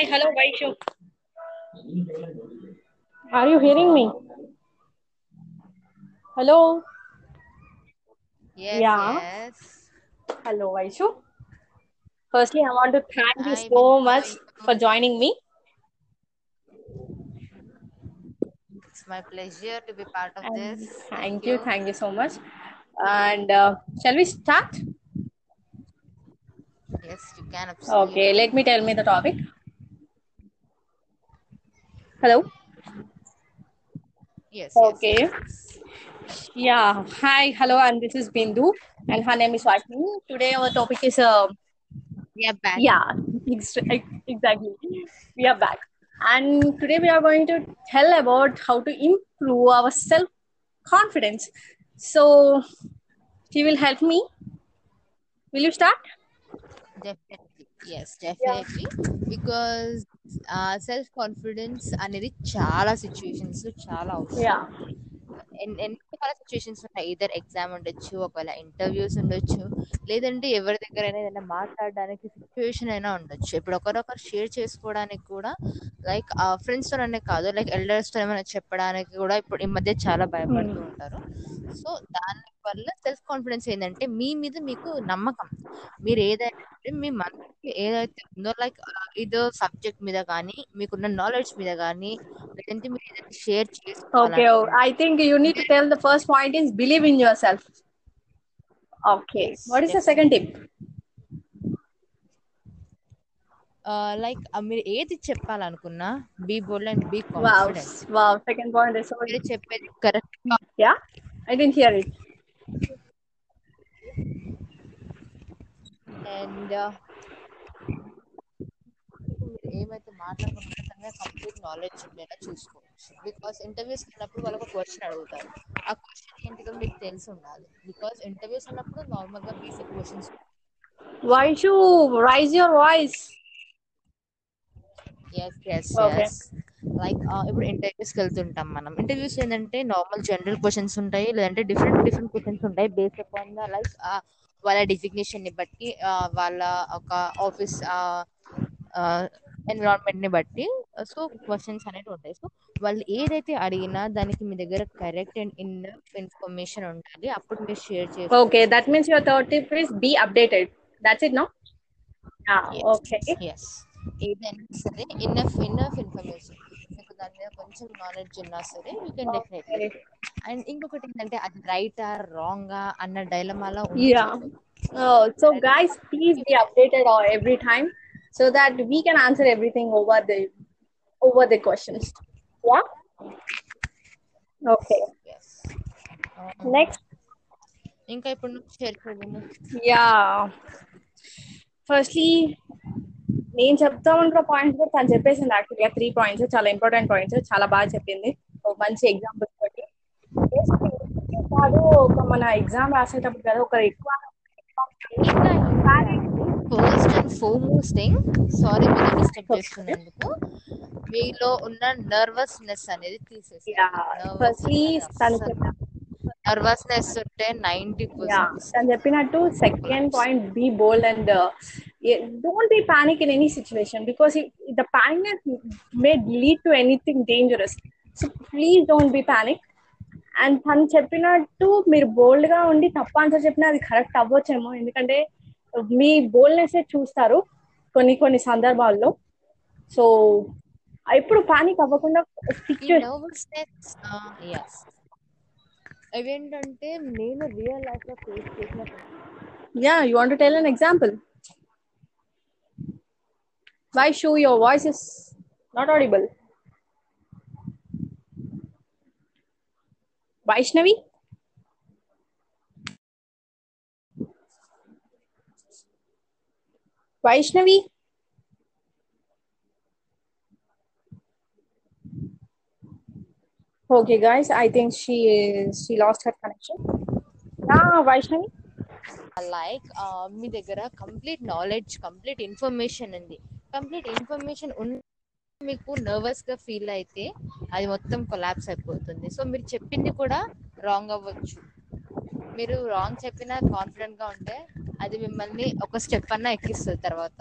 Hi, hello, Vaishu. Are you hearing me? Hello. Yes, Yeah. yes. Hello, Vaishu. Firstly, I want to thank you so much for joining me. It's my pleasure to be part of And this. thank you, thank you so much. And uh, shall we start? Yes, you can absolutely. Okay, let me tell me the topic. Hello. Yes, Okay. yes. Yeah. Hi, hello, and this is Bindu, and her name is Vaishnavi. Today our topic is uh, We are back. yeah, ex- exactly. We are back, and today we are going to tell about how to improve our self confidence. So, she will help me. Will you start? Definitely. Yes, definitely. Because self confidence అనేది చాలా సిచ్యువేషన్స్లో చాలా అవసరం. ఎన్ని రకాల situations ఉన్నాయి ఇద్దరు exam ఉండొచ్చు ఒకవేళ ఇంటర్వ్యూస్ ఉండొచ్చు లేదంటే ఎవరి దగ్గర ఏదైనా మాట్లాడడానికి సిచ్యువేషన్ అయినా ఉండొచ్చు. ఇప్పుడు ఒకరొకరు షేర్ చేసుకోవడానికి కూడా లైక్ ఫ్రెండ్స్తో అనే కాదు లైక్ ఎల్డర్స్తో ఏమైనా చెప్పడానికి కూడా ఇప్పుడు ఈ మధ్య చాలా భయపడుతూ Hmm. ఉంటారు. సో దాని వల్ల సెల్ఫ్ కాన్ఫిడెన్స్ ఏంటంటే మీ మీద మీకు నమ్మకం మీరు ఏదైతే మీ మనసుకి ఏదైతే ఉందో లైక్ ఇదో సబ్జెక్ట్ మీద కానీ మీకున్న నాలెడ్జ్ మీద కానీ లేదంటే మీరు ఏదైతే share I think you need to tell the first point is believe in yourself. Okay. Yes, What is the second tip? Like మీరు ఏది చెప్పాలనుకున్నా be bold and be. Confident point is so. మీరు చెప్పేది correct Yeah. I didn't hear it. And మీరు ఏమైతే మాట్లాడుకుంటున్నారో complete knowledge ఉండేలా చూసుకోవచ్చు because interviews వెళ్ళినప్పుడు వాళ్ళు ఒక క్వశ్చన్ అడుగుతారు ఆ క్వశ్చన్ ఏంటిదో మీకు తెలిసి ఉండాలి బికాస్ ఇంటర్వ్యూస్ ఉన్నప్పుడు నార్మల్గా basic questions Why should you raise your voice? Yes yes Okay. Yes like ఇప్పుడు ఇంటర్వ్యూస్కి వెళ్తుంటాం మనం ఇంటర్వ్యూస్ ఏంటంటే నార్మల్ జనరల్ క్వశ్చన్స్ ఉంటాయి లేదంటే డిఫరెంట్ డిఫరెంట్ క్వశ్చన్స్ ఉంటాయి బేస్డ్ అపాన్ ద లైక్ వాళ్ళ డిజిగ్నేషన్ని బట్టి వాళ్ళ ఒక ఆఫీస్ ఎన్విరాన్మెంట్ని బట్టి సో క్వశ్చన్స్ అనేవి ఉంటాయి సో వాళ్ళు ఏదైతే అడిగినా దానికి మీ దగ్గర కరెక్ట్ అండ్ ఇన్ ఇన్ఫర్మేషన్ ఉండాలి అప్పుడు మీరు share. That means your third tip is be updated. That's it, no? Yeah. Okay. Yes ఏదైనా సరే ఇన్నఫ్ ఇన్నఫ్ ఇన్ఫర్మేషన్ దాని మీద కొంచెం నాలెడ్జ్ ఉన్నా సరే you can definitely Okay. And ఇంకొకటి ఏంటంటే అది రైటా రాంగా అన్న డైలమాలో Yeah. Oh, so guys, please be updated all every time so that we can answer everything over the over the questions. Yeah. Okay. Next. ఇంకా ఇప్పుడు నువ్వు షేర్ చేయము Yeah. నేను చెప్తామనుకున్న పాయింట్స్ కూడా తను చెప్పేసింది యాక్చువల్గా త్రీ పాయింట్స్ చాలా ఇంపార్టెంట్ పాయింట్స్ చాలా బాగా చెప్పింది. ఒక మంచి ఎగ్జాంపుల్స్ తోటి. కాదు ఒక మన ఎగ్జామ్ రాసేటప్పుడు కదా ఒక ఎక్కువ first and foremost thing sorry మీరు డిస్టర్బ్ చేస్తున్నందుకు మీలో ఉన్న నర్వస్నెస్ అనేది ఫస్ట్లీ తను తీసేసి నర్వస్నెస్ ఉంటే నైన్టీ యా తను చెప్పినట్టు second point be bold and don't be panic in any situation because the panic may lead to anything dangerous so please don't be panic and తను చెప్పినట్టు మీరు బోల్డ్గా ఉండి తప్ప ఆన్సర్ చెప్పినా అది కరెక్ట్ అవ్వచ్చేమో. ఎందుకంటే మీ బోల్డ్నెస్ చూస్తారు కొన్ని కొన్ని సందర్భాల్లో. సో ఎప్పుడు పానిక్ అవ్వకుండా అవేంటంటే నేను రియల్ లైఫ్లో ఫేస్ చేసిన Yeah, you want to tell an example? Why show your voice is not audible? Vaishnavi? Vaishnavi? Okay, guys, I think she is she lost her connection. Yeah, Vaishnavi? Like మీ దగ్గర complete knowledge complete information ఉంది Complete information ఉన్న మీకు నర్వస్గా feel అయితే అది మొత్తం collapse అయిపోతుంది. So మీరు చెప్పింది కూడా రాంగ్ అవ్వచ్చు. మీరు రాంగ్ చెప్పినా కాన్ఫిడెంట్గా ఉంటే అది మిమ్మల్ని ఒక స్టెప్ అన్నా ఎక్కిస్తుంది తర్వాత.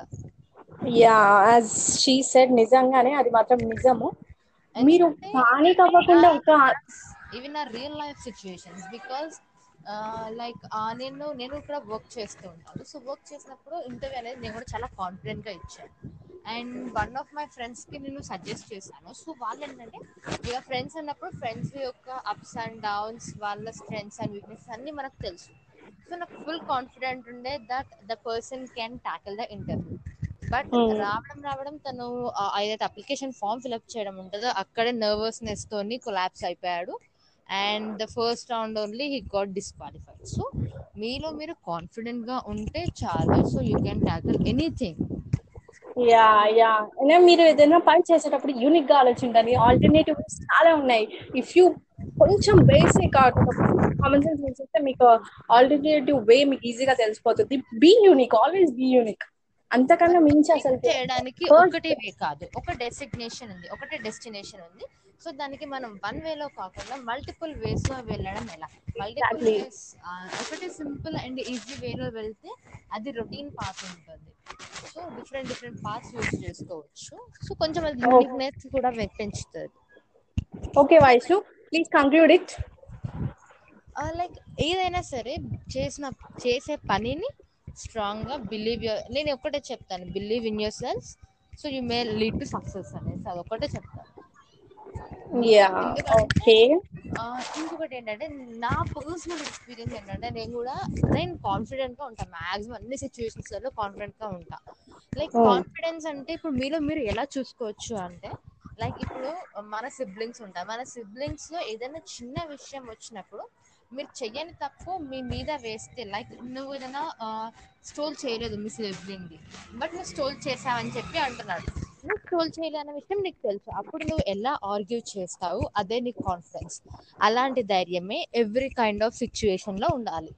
యా యాజ్ షీ సెడ్ నిజంగానే అది మాత్రం నిజము. మీరు పానిక్ అవ్వకుండా ఒక ఈవెన్ ఆ real life situations because like నేను నేను కూడా వర్క్ చేస్తూ ఉంటాను. సో వర్క్ చేసినప్పుడు ఇంటర్వ్యూ అనేది నేను కూడా చాలా కాన్ఫిడెంట్గా ఇచ్చాను. అండ్ వన్ ఆఫ్ మై ఫ్రెండ్స్కి నేను సజెస్ట్ చేశాను. సో వాళ్ళు ఏంటంటే ఇక ఫ్రెండ్స్ అన్నప్పుడు ఫ్రెండ్స్ యొక్క అప్స్ అండ్ డౌన్స్ వాళ్ళ స్ట్రెంగ్స్ అండ్ వీక్నెస్ అన్ని మనకు తెలుసు. సో నాకు ఫుల్ కాన్ఫిడెంట్ ఉండే that the person can tackle the interview but. రావడం రావడం తను ఏదైతే అప్లికేషన్ ఫామ్ ఫిల్అప్ చేయడం ఉంటుందో అక్కడే నర్వస్నెస్ తోని కొలాప్స్ అయిపోయాడు. And the first round only he got disqualified so మీలో మీరు కాన్ఫిడెంట్గా ఉంటే చాలు. So you can tackle anything yeah yeah అయినా మీరు ఏదైనా పని చేసేటప్పుడు యూనిక్గా ఆలోచించండి. ఆల్టర్నేటివ్స్ చాలా ఉన్నాయి. ఇఫ్ యూ కొంచెం బేసిక్ కామన్ సెన్స్ చేస్తే మీకు ఆల్టర్నేటివ్ వే మీకు ఈజీగా తెలిసిపోతుంది. Be unique always be unique అంతకన్నా మించి అసలు చేయడానికి ఒకటే వే కాదు. ఒక డెసిగ్నేషన్ ఉంది ఒకటే డెస్టినేషన్ ఉంది. సో దానికి మనం వన్ వేలో కాకుండా మల్టిపుల్ వేస్లో వెళ్ళడం ఎలా? మల్టిపుల్. వేస్ ఒకటి సింపుల్ అండ్ ఈజీ వేలో వెళ్తే అది రొటీన్ పాత్ ఉంటుంది. So different different paths use చేసుకోవచ్చు. సో కొంచెం అది. యూనిక్నెస్ కూడా వె- పెంచుతుంది okay Vaishu please conclude it like ఏదైనా సరే చేసిన చేసే పనిని స్ట్రాంగ్గా బిలీవ్ నేను ఒక్కటే చెప్తాను believe in your self so you may lead to success అనేసి అది ఒక్కటే చెప్తాను. యా ఓకే ఇంకొకటి ఏంటంటే నా పర్సనల్ ఎక్స్పీరియన్స్ ఏంటంటే నేను కూడా నేను కాన్ఫిడెంట్గా ఉంటాను మాక్సిమం అన్ని సిచ్యువేషన్స్లో కాన్ఫిడెంట్గా ఉంటా. లైక్. కాన్ఫిడెన్స్ అంటే ఇప్పుడు మీలో మీరు ఎలా చూసుకోవచ్చు అంటే లైక్ ఇప్పుడు మన సిబ్లింగ్స్ ఉంటారు మన సిబ్లింగ్స్లో ఏదైనా చిన్న విషయం వచ్చినప్పుడు మీరు చెయ్యని తప్పు మీ మీద వేస్తే లైక్ నువ్వు ఏదైనా స్టోల్ చేయలేదు మీ సిబ్లింగ్ బట్ నువ్వు స్టోల్ చేసావని చెప్పి అంటున్నాడు. నువ్వు ట్రోల్ చేయలే విషయం నీకు తెలుసు. అప్పుడు నువ్వు ఎలా ఆర్గ్యూ చేస్తావు? అదే నీకు కాన్ఫిడెన్స్ అలాంటి ధైర్యమే ఎవ్రీ కైండ్ ఆఫ్ సిచ్యువేషన్లో ఉండాలి.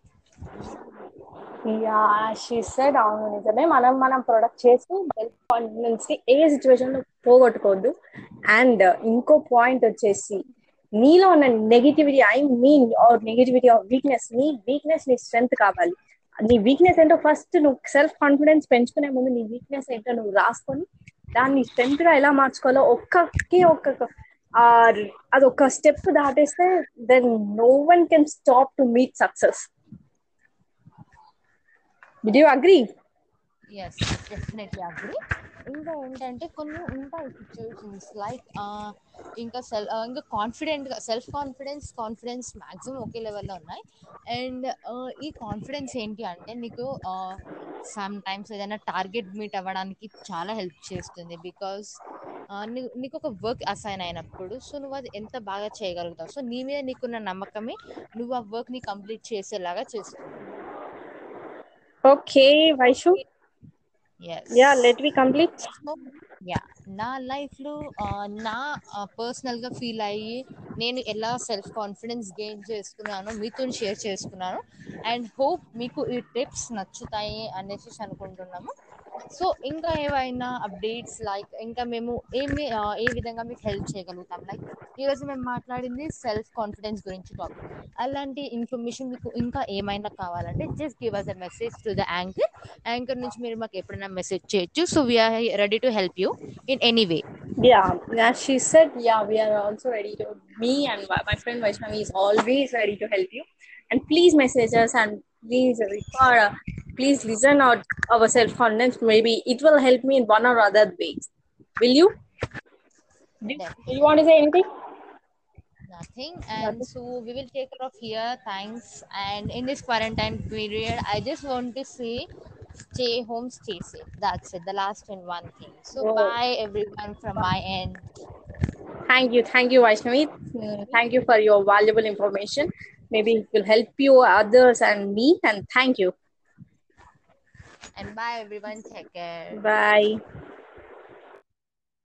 యా షీ సెడ్ అవును నిజమే. మనం మనం ప్రొడక్ట్ చేసి సెల్ఫ్ కాన్ఫిడెన్స్ని ఏ సిచ్యువేషన్లో పోగొట్టుకోవద్దు. అండ్ ఇంకో పాయింట్ వచ్చేసి నీలో ఉన్న negativity I mean or negativity or weakness నీ వీక్నెస్ నీ స్ట్రెంగ్త్ కావాలి. నీ వీక్నెస్ ఏంటో ఫస్ట్ నువ్వు సెల్ఫ్ కాన్ఫిడెన్స్ పెంచుకునే ముందు నీ వీక్నెస్ ఏంటో నువ్వు రాసుకొని దాన్ని స్ట్రెంత్గా ఎలా మార్చుకోవాలో ఒక్కకి ఒక్క అది ఒక step దాటేస్తే then no one can stop to meet success with you agree yes definitely agree ఇంకా ఏంటంటే కొన్ని ఉంటాయి సిచ్యువేషన్స్ లైక్ ఇంకా సెల్ ఇంకా confident self confidence confidence maximum ఒకే లెవెల్లో ఉన్నాయి. అండ్ ఈ కాన్ఫిడెన్స్ ఏంటి అంటే నీకు సమ్ టైమ్స్ ఏదైనా టార్గెట్ మీట్ అవ్వడానికి చాలా హెల్ప్ చేస్తుంది బికాస్ నీకు ఒక వర్క్ అసైన్ అయినప్పుడు సో నువ్వు అది ఎంత బాగా చేయగలుగుతావు సో నీ మీద నీకున్న నమ్మకమే నువ్వు ఆ వర్క్ని కంప్లీట్ చేసేలాగా చేస్తుంది. Yes Yeah, let me complete. So yeah నా లైఫ్లో నా పర్సనల్గా ఫీల్ అయ్యి నేను ఎలా సెల్ఫ్ కాన్ఫిడెన్స్ గెయిన్ చేసుకున్నానో మీతో షేర్ చేసుకున్నాను. అండ్ హోప్ మీకు ఈ టిప్స్ నచ్చుతాయి అనేసి అనుకుంటున్నాము. సో ఇంకా ఏవైనా అప్డేట్స్ లైక్ ఇంకా మేము ఏమి ఆ, ఏ విధంగా మీకు హెల్ప్ చేయగలుగుతాం లైక్ ఈరోజు మేము మాట్లాడింది సెల్ఫ్ కాన్ఫిడెన్స్ గురించి టాపిక్ అలాంటి ఇన్ఫర్మేషన్ మీకు ఇంకా ఏమైనా కావాలంటే just give us a message to the anchor anchor నుంచి మీరు మాకు ఎప్పుడైనా మెసేజ్ చేయొచ్చు so we are ready to help you in any way Yeah, as she said, yeah, we are also ready to. Me and my my friend Vaishnavi is always ready to help you. And please message us and please refer, uh, please listen out our self confidence. Maybe it will help me in one or other ways. Will you? Do, do you want to say anything? nothing and so we will take care of here thanks and in this quarantine period i just want to say stay home stay safe that's it the last and one thing so Oh. bye everyone from my end Thank you, thank you, Vaishnavi. Mm, Thank you for your valuable information. Maybe it will help you, others, and me. And thank you. and bye everyone take care Bye.